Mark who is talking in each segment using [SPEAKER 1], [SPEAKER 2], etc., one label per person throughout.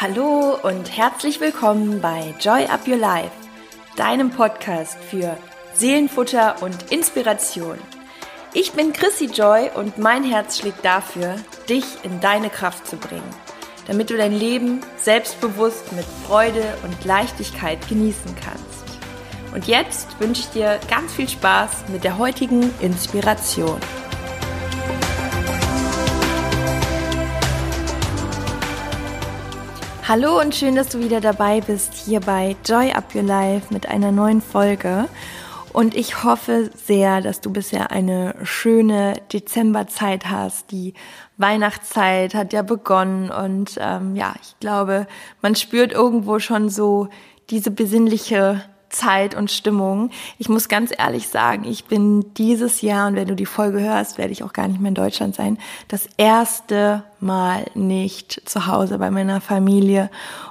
[SPEAKER 1] Hallo und herzlich willkommen bei Joy Up Your Life, deinem Podcast für Seelenfutter und Inspiration. Ich bin Chrissy Joy und mein Herz schlägt dafür, dich in deine Kraft zu bringen, damit du dein Leben selbstbewusst mit Freude und Leichtigkeit genießen kannst. Und jetzt wünsche ich dir ganz viel Spaß mit der heutigen Inspiration. Hallo und schön, dass du wieder dabei bist hier bei Joy Up Your Life mit einer neuen Folge. Und ich hoffe sehr, dass du bisher eine schöne Dezemberzeit hast. Die Weihnachtszeit hat ja begonnen und ähm, ja, ich glaube, man spürt irgendwo schon so diese besinnliche Zeit und Stimmung. Ich muss ganz ehrlich sagen, ich bin dieses Jahr, und wenn du die Folge hörst, werde ich auch gar nicht mehr in Deutschland sein, das erste Mal nicht zu Hause bei meiner Familie.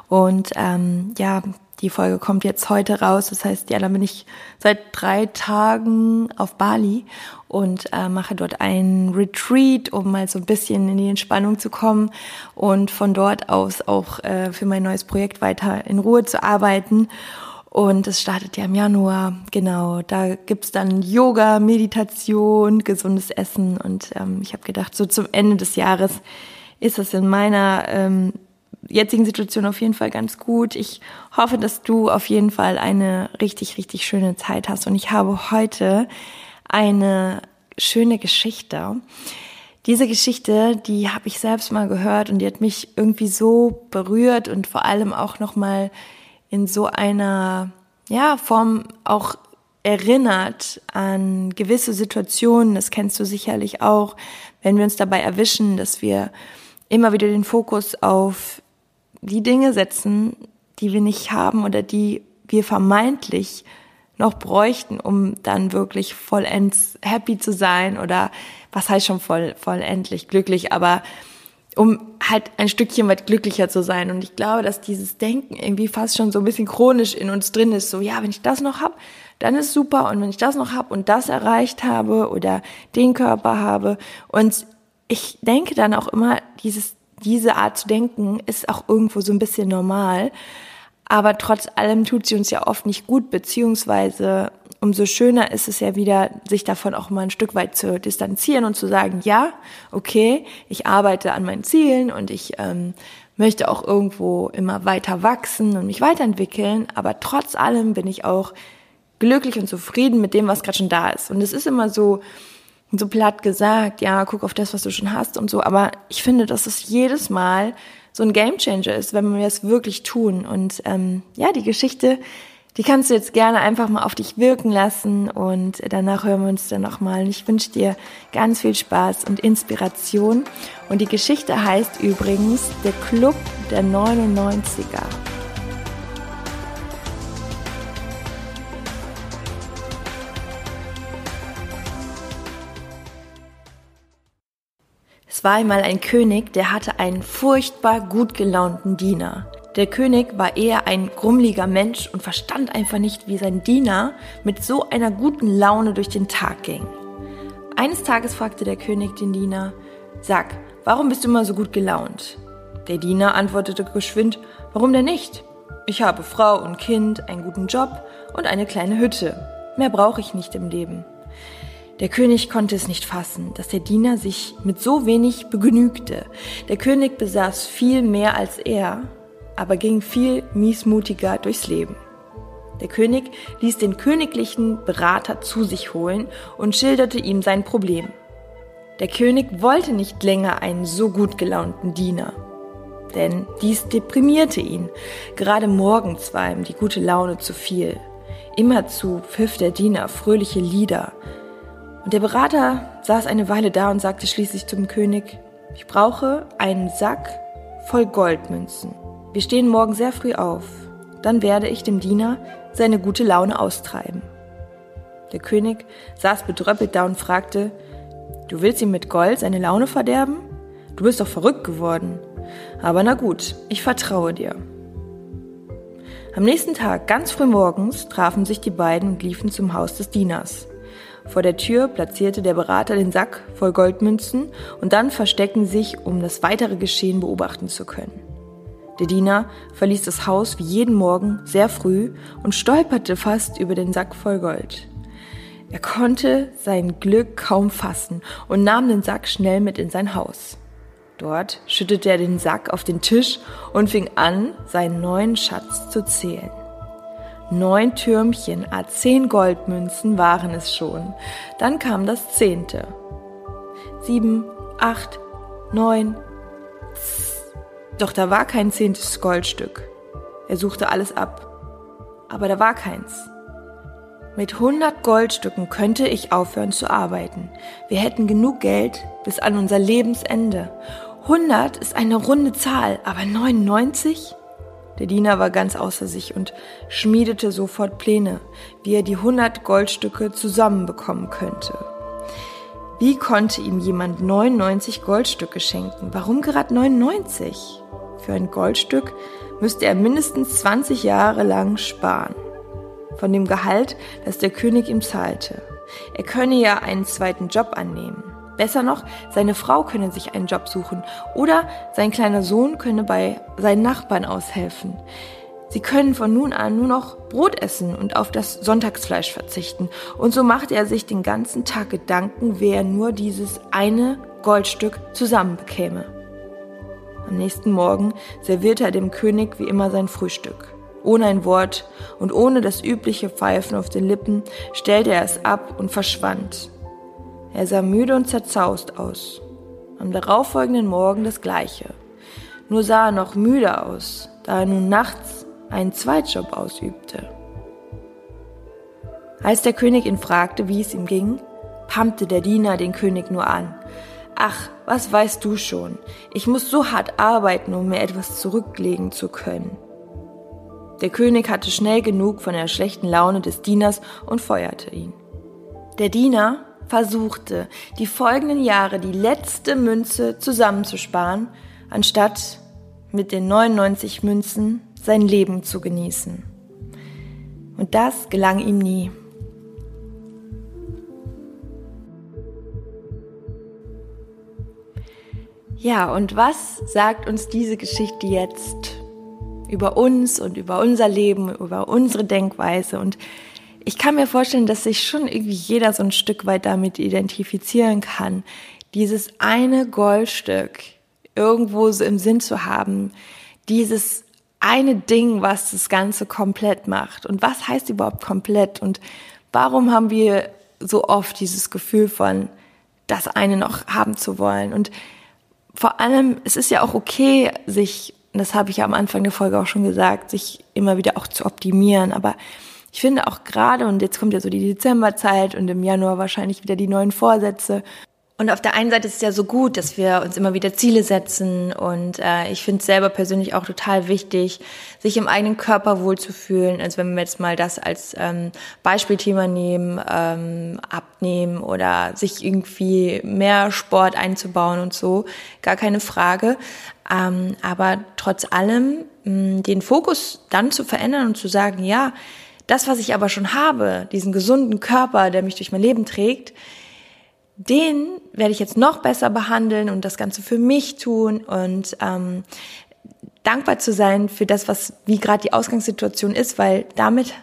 [SPEAKER 1] Und ähm, ja, die Folge kommt jetzt heute raus. Das heißt, ja, dann bin ich seit drei Tagen auf Bali und äh, mache dort einen Retreat, um mal so ein bisschen in die Entspannung zu kommen und von dort aus auch äh, für mein neues Projekt weiter in Ruhe zu arbeiten. Und es startet ja im Januar, genau. Da gibt's dann Yoga, Meditation, gesundes Essen. Und ähm, ich habe gedacht, so zum Ende des Jahres ist es in meiner ähm, jetzigen Situation auf jeden Fall ganz gut. Ich hoffe, dass du auf jeden Fall eine richtig, richtig schöne Zeit hast. Und ich habe heute eine schöne Geschichte. Diese Geschichte, die habe ich selbst mal gehört und die hat mich irgendwie so berührt und vor allem auch noch mal in so einer ja, Form auch erinnert an gewisse Situationen, das kennst du sicherlich auch, wenn wir uns dabei erwischen, dass wir immer wieder den Fokus auf die Dinge setzen, die wir nicht haben oder die wir vermeintlich noch bräuchten, um dann wirklich vollends happy zu sein oder was heißt schon voll, vollendlich glücklich, aber um halt ein Stückchen weit glücklicher zu sein. Und ich glaube, dass dieses Denken irgendwie fast schon so ein bisschen chronisch in uns drin ist. So, ja, wenn ich das noch hab, dann ist super. Und wenn ich das noch hab und das erreicht habe oder den Körper habe. Und ich denke dann auch immer, dieses, diese Art zu denken ist auch irgendwo so ein bisschen normal. Aber trotz allem tut sie uns ja oft nicht gut, beziehungsweise umso schöner ist es ja wieder, sich davon auch mal ein Stück weit zu distanzieren und zu sagen, ja, okay, ich arbeite an meinen Zielen und ich ähm, möchte auch irgendwo immer weiter wachsen und mich weiterentwickeln, aber trotz allem bin ich auch glücklich und zufrieden mit dem, was gerade schon da ist. Und es ist immer so, so platt gesagt, ja, guck auf das, was du schon hast und so, aber ich finde, dass es jedes Mal so ein Gamechanger ist, wenn wir es wirklich tun. Und ähm, ja, die Geschichte die kannst du jetzt gerne einfach mal auf dich wirken lassen und danach hören wir uns dann nochmal. Ich wünsche dir ganz viel Spaß und Inspiration. Und die Geschichte heißt übrigens Der Club der 99er. Es war einmal ein König, der hatte einen furchtbar gut gelaunten Diener. Der König war eher ein grummeliger Mensch und verstand einfach nicht, wie sein Diener mit so einer guten Laune durch den Tag ging. Eines Tages fragte der König den Diener, Sag, warum bist du immer so gut gelaunt? Der Diener antwortete geschwind, warum denn nicht? Ich habe Frau und Kind, einen guten Job und eine kleine Hütte. Mehr brauche ich nicht im Leben. Der König konnte es nicht fassen, dass der Diener sich mit so wenig begnügte. Der König besaß viel mehr als er aber ging viel miesmutiger durchs Leben. Der König ließ den königlichen Berater zu sich holen und schilderte ihm sein Problem. Der König wollte nicht länger einen so gut gelaunten Diener, denn dies deprimierte ihn. Gerade morgens war ihm die gute Laune zu viel. Immerzu pfiff der Diener fröhliche Lieder. Und der Berater saß eine Weile da und sagte schließlich zum König, ich brauche einen Sack voll Goldmünzen. Wir stehen morgen sehr früh auf. Dann werde ich dem Diener seine gute Laune austreiben. Der König saß bedröppelt da und fragte, Du willst ihm mit Gold seine Laune verderben? Du bist doch verrückt geworden. Aber na gut, ich vertraue dir. Am nächsten Tag, ganz früh morgens, trafen sich die beiden und liefen zum Haus des Dieners. Vor der Tür platzierte der Berater den Sack voll Goldmünzen und dann versteckten sich, um das weitere Geschehen beobachten zu können. Der Diener verließ das Haus wie jeden Morgen sehr früh und stolperte fast über den Sack voll Gold. Er konnte sein Glück kaum fassen und nahm den Sack schnell mit in sein Haus. Dort schüttete er den Sack auf den Tisch und fing an, seinen neuen Schatz zu zählen. Neun Türmchen, a zehn Goldmünzen waren es schon. Dann kam das zehnte. Sieben, acht, neun. Doch da war kein zehntes Goldstück. Er suchte alles ab. Aber da war keins. Mit hundert Goldstücken könnte ich aufhören zu arbeiten. Wir hätten genug Geld bis an unser Lebensende. 100 ist eine runde Zahl, aber 99? Der Diener war ganz außer sich und schmiedete sofort Pläne, wie er die hundert Goldstücke zusammenbekommen könnte. Wie konnte ihm jemand 99 Goldstücke schenken? Warum gerade 99? Für ein Goldstück müsste er mindestens 20 Jahre lang sparen. Von dem Gehalt, das der König ihm zahlte. Er könne ja einen zweiten Job annehmen. Besser noch, seine Frau könne sich einen Job suchen oder sein kleiner Sohn könne bei seinen Nachbarn aushelfen. Sie können von nun an nur noch Brot essen und auf das Sonntagsfleisch verzichten. Und so machte er sich den ganzen Tag Gedanken, wer nur dieses eine Goldstück zusammenbekäme. Am nächsten Morgen servierte er dem König wie immer sein Frühstück. Ohne ein Wort und ohne das übliche Pfeifen auf den Lippen stellte er es ab und verschwand. Er sah müde und zerzaust aus. Am darauffolgenden Morgen das gleiche. Nur sah er noch müde aus, da er nun nachts einen Zweitjob ausübte. Als der König ihn fragte, wie es ihm ging, pammte der Diener den König nur an. Ach, was weißt du schon? Ich muss so hart arbeiten, um mir etwas zurücklegen zu können. Der König hatte schnell genug von der schlechten Laune des Dieners und feuerte ihn. Der Diener versuchte, die folgenden Jahre die letzte Münze zusammenzusparen, anstatt mit den 99 Münzen sein Leben zu genießen. Und das gelang ihm nie. Ja, und was sagt uns diese Geschichte jetzt über uns und über unser Leben, über unsere Denkweise? Und ich kann mir vorstellen, dass sich schon irgendwie jeder so ein Stück weit damit identifizieren kann. Dieses eine Goldstück irgendwo so im Sinn zu haben, dieses eine Ding, was das Ganze komplett macht. Und was heißt überhaupt komplett? Und warum haben wir so oft dieses Gefühl von, das eine noch haben zu wollen? Und vor allem, es ist ja auch okay, sich, das habe ich ja am Anfang der Folge auch schon gesagt, sich immer wieder auch zu optimieren. Aber ich finde auch gerade, und jetzt kommt ja so die Dezemberzeit und im Januar wahrscheinlich wieder die neuen Vorsätze. Und auf der einen Seite ist es ja so gut, dass wir uns immer wieder Ziele setzen und äh, ich finde es selber persönlich auch total wichtig, sich im eigenen Körper wohlzufühlen. Also wenn wir jetzt mal das als ähm, Beispielthema nehmen, ähm, abnehmen oder sich irgendwie mehr Sport einzubauen und so, gar keine Frage. Ähm, aber trotz allem mh, den Fokus dann zu verändern und zu sagen, ja, das, was ich aber schon habe, diesen gesunden Körper, der mich durch mein Leben trägt, den werde ich jetzt noch besser behandeln und das Ganze für mich tun und ähm, dankbar zu sein für das, was wie gerade die Ausgangssituation ist, weil damit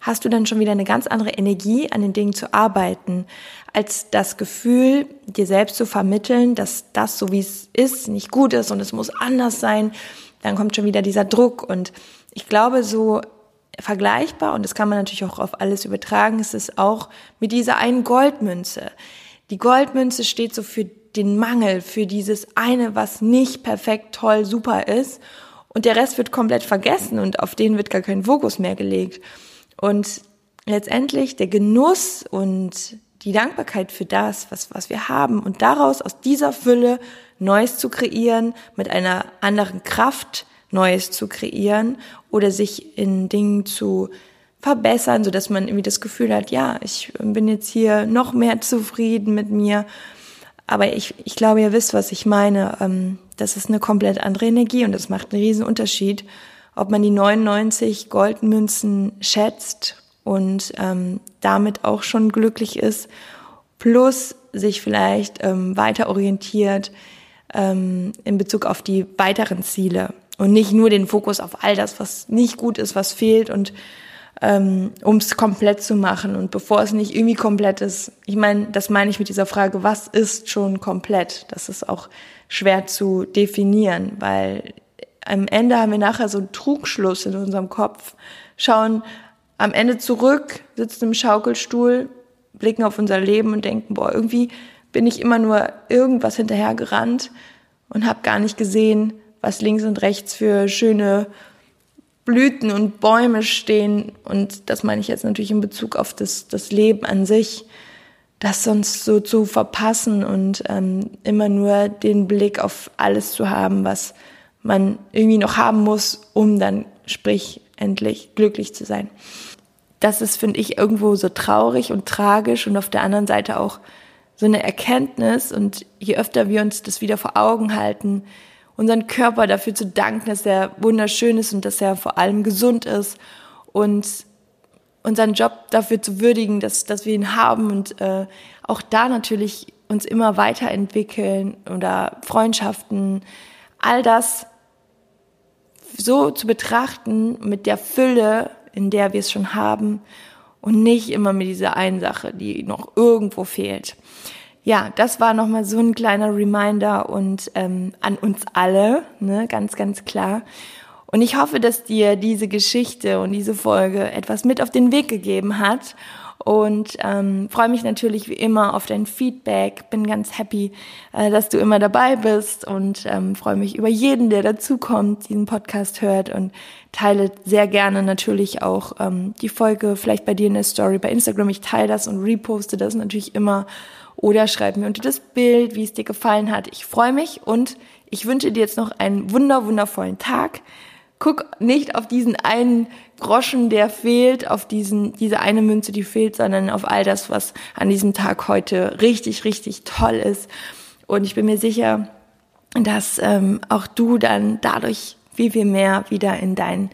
[SPEAKER 1] hast du dann schon wieder eine ganz andere Energie, an den Dingen zu arbeiten, als das Gefühl, dir selbst zu vermitteln, dass das, so wie es ist, nicht gut ist und es muss anders sein. Dann kommt schon wieder dieser Druck und ich glaube, so vergleichbar und das kann man natürlich auch auf alles übertragen, ist es auch mit dieser einen Goldmünze. Die Goldmünze steht so für den Mangel, für dieses eine, was nicht perfekt, toll, super ist und der Rest wird komplett vergessen und auf den wird gar kein Fokus mehr gelegt. Und letztendlich der Genuss und die Dankbarkeit für das, was, was wir haben und daraus aus dieser Fülle Neues zu kreieren, mit einer anderen Kraft, Neues zu kreieren oder sich in Dingen zu verbessern, so dass man irgendwie das Gefühl hat, ja, ich bin jetzt hier noch mehr zufrieden mit mir. Aber ich, ich glaube, ihr wisst, was ich meine. Ähm, das ist eine komplett andere Energie und das macht einen riesen Unterschied, ob man die 99 Goldmünzen schätzt und ähm, damit auch schon glücklich ist, plus sich vielleicht ähm, weiter orientiert ähm, in Bezug auf die weiteren Ziele. und nicht nur den Fokus auf all das, was nicht gut ist, was fehlt und ähm, um es komplett zu machen und bevor es nicht irgendwie komplett ist. Ich meine, das meine ich mit dieser Frage, was ist schon komplett? Das ist auch schwer zu definieren, weil am Ende haben wir nachher so einen Trugschluss in unserem Kopf, schauen am Ende zurück, sitzen im Schaukelstuhl, blicken auf unser Leben und denken, boah, irgendwie bin ich immer nur irgendwas hinterhergerannt und habe gar nicht gesehen, was links und rechts für schöne Blüten und Bäume stehen. Und das meine ich jetzt natürlich in Bezug auf das, das Leben an sich, das sonst so zu verpassen und ähm, immer nur den Blick auf alles zu haben, was man irgendwie noch haben muss, um dann, sprich, endlich glücklich zu sein. Das ist, finde ich, irgendwo so traurig und tragisch und auf der anderen Seite auch so eine Erkenntnis. Und je öfter wir uns das wieder vor Augen halten, unseren Körper dafür zu danken, dass er wunderschön ist und dass er vor allem gesund ist und unseren Job dafür zu würdigen, dass, dass wir ihn haben und äh, auch da natürlich uns immer weiterentwickeln oder Freundschaften, all das so zu betrachten mit der Fülle, in der wir es schon haben und nicht immer mit dieser einen Sache, die noch irgendwo fehlt ja, das war nochmal so ein kleiner Reminder und ähm, an uns alle, ne, ganz, ganz klar. Und ich hoffe, dass dir diese Geschichte und diese Folge etwas mit auf den Weg gegeben hat. Und ähm, freue mich natürlich wie immer auf dein Feedback. Bin ganz happy, äh, dass du immer dabei bist und ähm, freue mich über jeden, der dazukommt, diesen Podcast hört und teile sehr gerne natürlich auch ähm, die Folge vielleicht bei dir in der Story bei Instagram. Ich teile das und reposte das natürlich immer oder schreib mir unter das Bild, wie es dir gefallen hat. Ich freue mich und ich wünsche dir jetzt noch einen wunder, wundervollen Tag. Guck nicht auf diesen einen Groschen, der fehlt, auf diesen, diese eine Münze, die fehlt, sondern auf all das, was an diesem Tag heute richtig, richtig toll ist. Und ich bin mir sicher, dass ähm, auch du dann dadurch wie viel mehr wieder in dein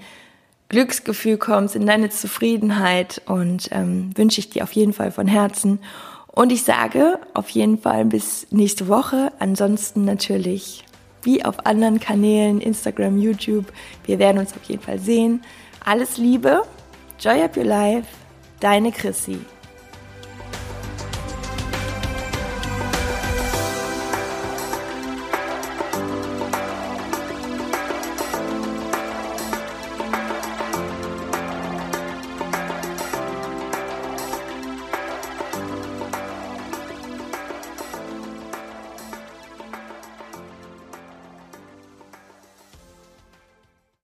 [SPEAKER 1] Glücksgefühl kommst, in deine Zufriedenheit und ähm, wünsche ich dir auf jeden Fall von Herzen. Und ich sage auf jeden Fall bis nächste Woche. Ansonsten natürlich wie auf anderen Kanälen, Instagram, YouTube. Wir werden uns auf jeden Fall sehen. Alles Liebe, Joy Up Your Life, deine Chrissy.